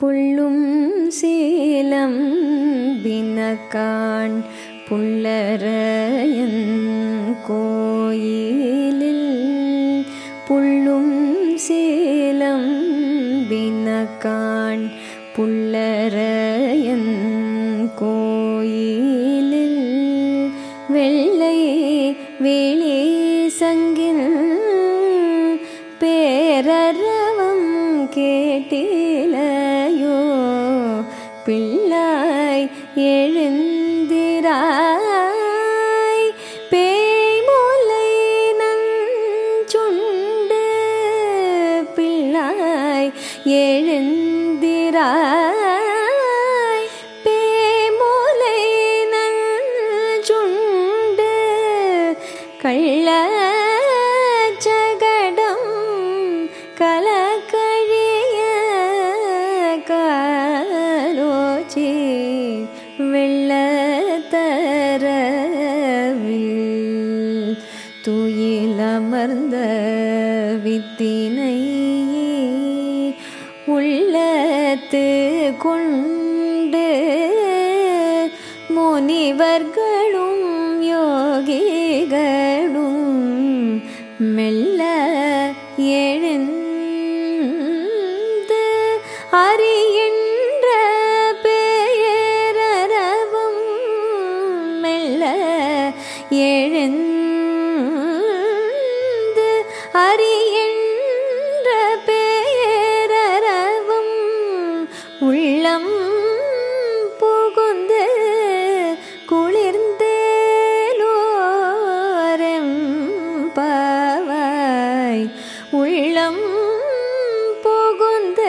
புள்ளும் சேலம் பினக்கான் புல்லரையன் கோயிலில். புள்ளும் சேலம் பினக்கான் புல்லரையன் கோயிலில். வெள்ளை வெளி சங்கில் பேரரவம் கேட்டில பிள்ளாய் எழுந்திராய். பேய்மூலை நஞ்சுண்டு பிள்ளாய் எழுந்திராய். பேய்மூலை நஞ்சுண்டு கள்ள காலோச்சி வெள்ளத்தரவில் துயிலமர்ந்த வித்தினை உள்ளத்து கொண்டு முனிவர்களும் யோகிகளும் மெல்ல எழுந்து அறி எழுந்து அறியன்ற பேரரவும் உள்ளம் புகுந்து குளிர்ந்தேலோரம் பவாய் உள்ளம் புகுந்து